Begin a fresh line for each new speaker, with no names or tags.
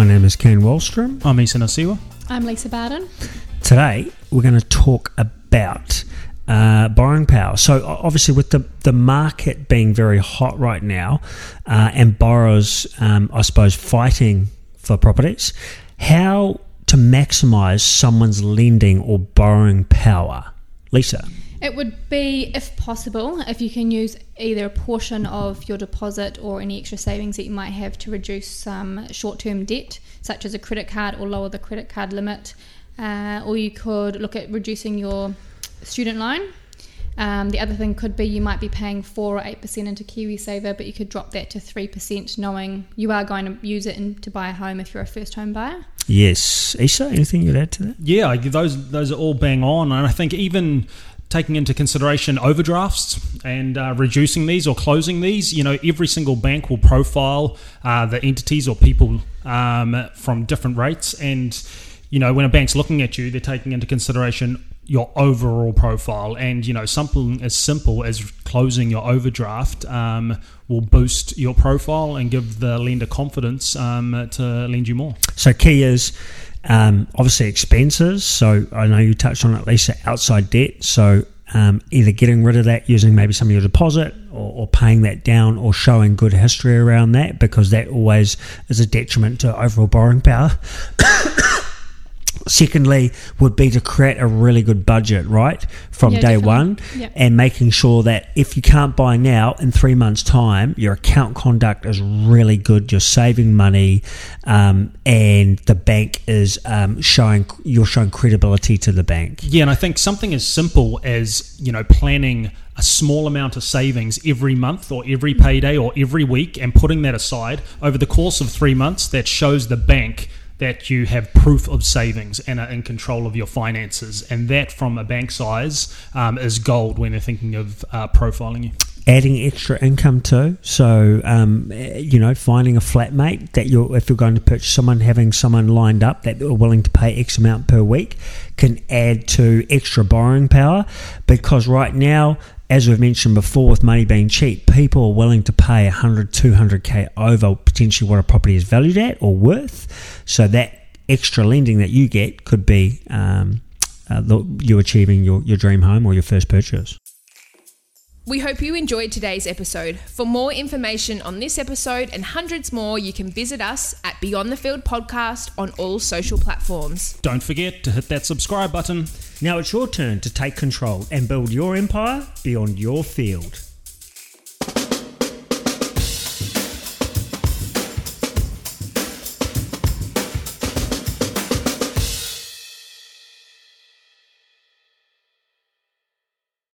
My name is Ken Wallstrom.
I'm Isa Nasiwa.
I'm Lisa Barden.
Today, we're going to talk about uh, borrowing power. So, obviously, with the, the market being very hot right now uh, and borrowers, um, I suppose, fighting for properties, how to maximize someone's lending or borrowing power? Lisa.
It would be, if possible, if you can use either a portion of your deposit or any extra savings that you might have to reduce some short term debt, such as a credit card or lower the credit card limit. Uh, or you could look at reducing your student loan. Um, the other thing could be you might be paying 4 or 8% into KiwiSaver, but you could drop that to 3%, knowing you are going to use it in, to buy a home if you're a first home buyer.
Yes. Isa, anything you'd add to that?
Yeah, those those are all bang on, and I think even taking into consideration overdrafts and uh, reducing these or closing these, you know, every single bank will profile uh, the entities or people um, from different rates, and you know, when a bank's looking at you, they're taking into consideration your overall profile, and you know, something as simple as closing your overdraft um, will boost your profile and give the lender confidence um, to lend you more.
So key is um, obviously expenses. So I know you touched on it, Lisa, outside debt. So um, either getting rid of that using maybe some of your deposit or, or paying that down or showing good history around that because that always is a detriment to overall borrowing power. Secondly, would be to create a really good budget, right, from
Yeah,
day
definitely.
one,
Yep.
and making sure that if you can't buy now, in three months' time, your account conduct is really good. You're saving money, um, and the bank is um, showing you're showing credibility to the bank.
Yeah, and I think something as simple as you know planning a small amount of savings every month or every payday or every week and putting that aside over the course of three months that shows the bank that you have proof of savings and are in control of your finances. And that from a bank size um, is gold when they're thinking of uh, profiling you.
Adding extra income too, so um, you know, finding a flatmate that you're if you're going to purchase someone, having someone lined up that are willing to pay X amount per week can add to extra borrowing power. Because right now as we've mentioned before, with money being cheap, people are willing to pay 100, 200k over potentially what a property is valued at or worth. So that extra lending that you get could be um, uh, you achieving your, your dream home or your first purchase.
We hope you enjoyed today's episode. For more information on this episode and hundreds more, you can visit us at Beyond the Field Podcast on all social platforms.
don't forget to hit that subscribe button
Now it's your turn to take control and build your empire beyond your field.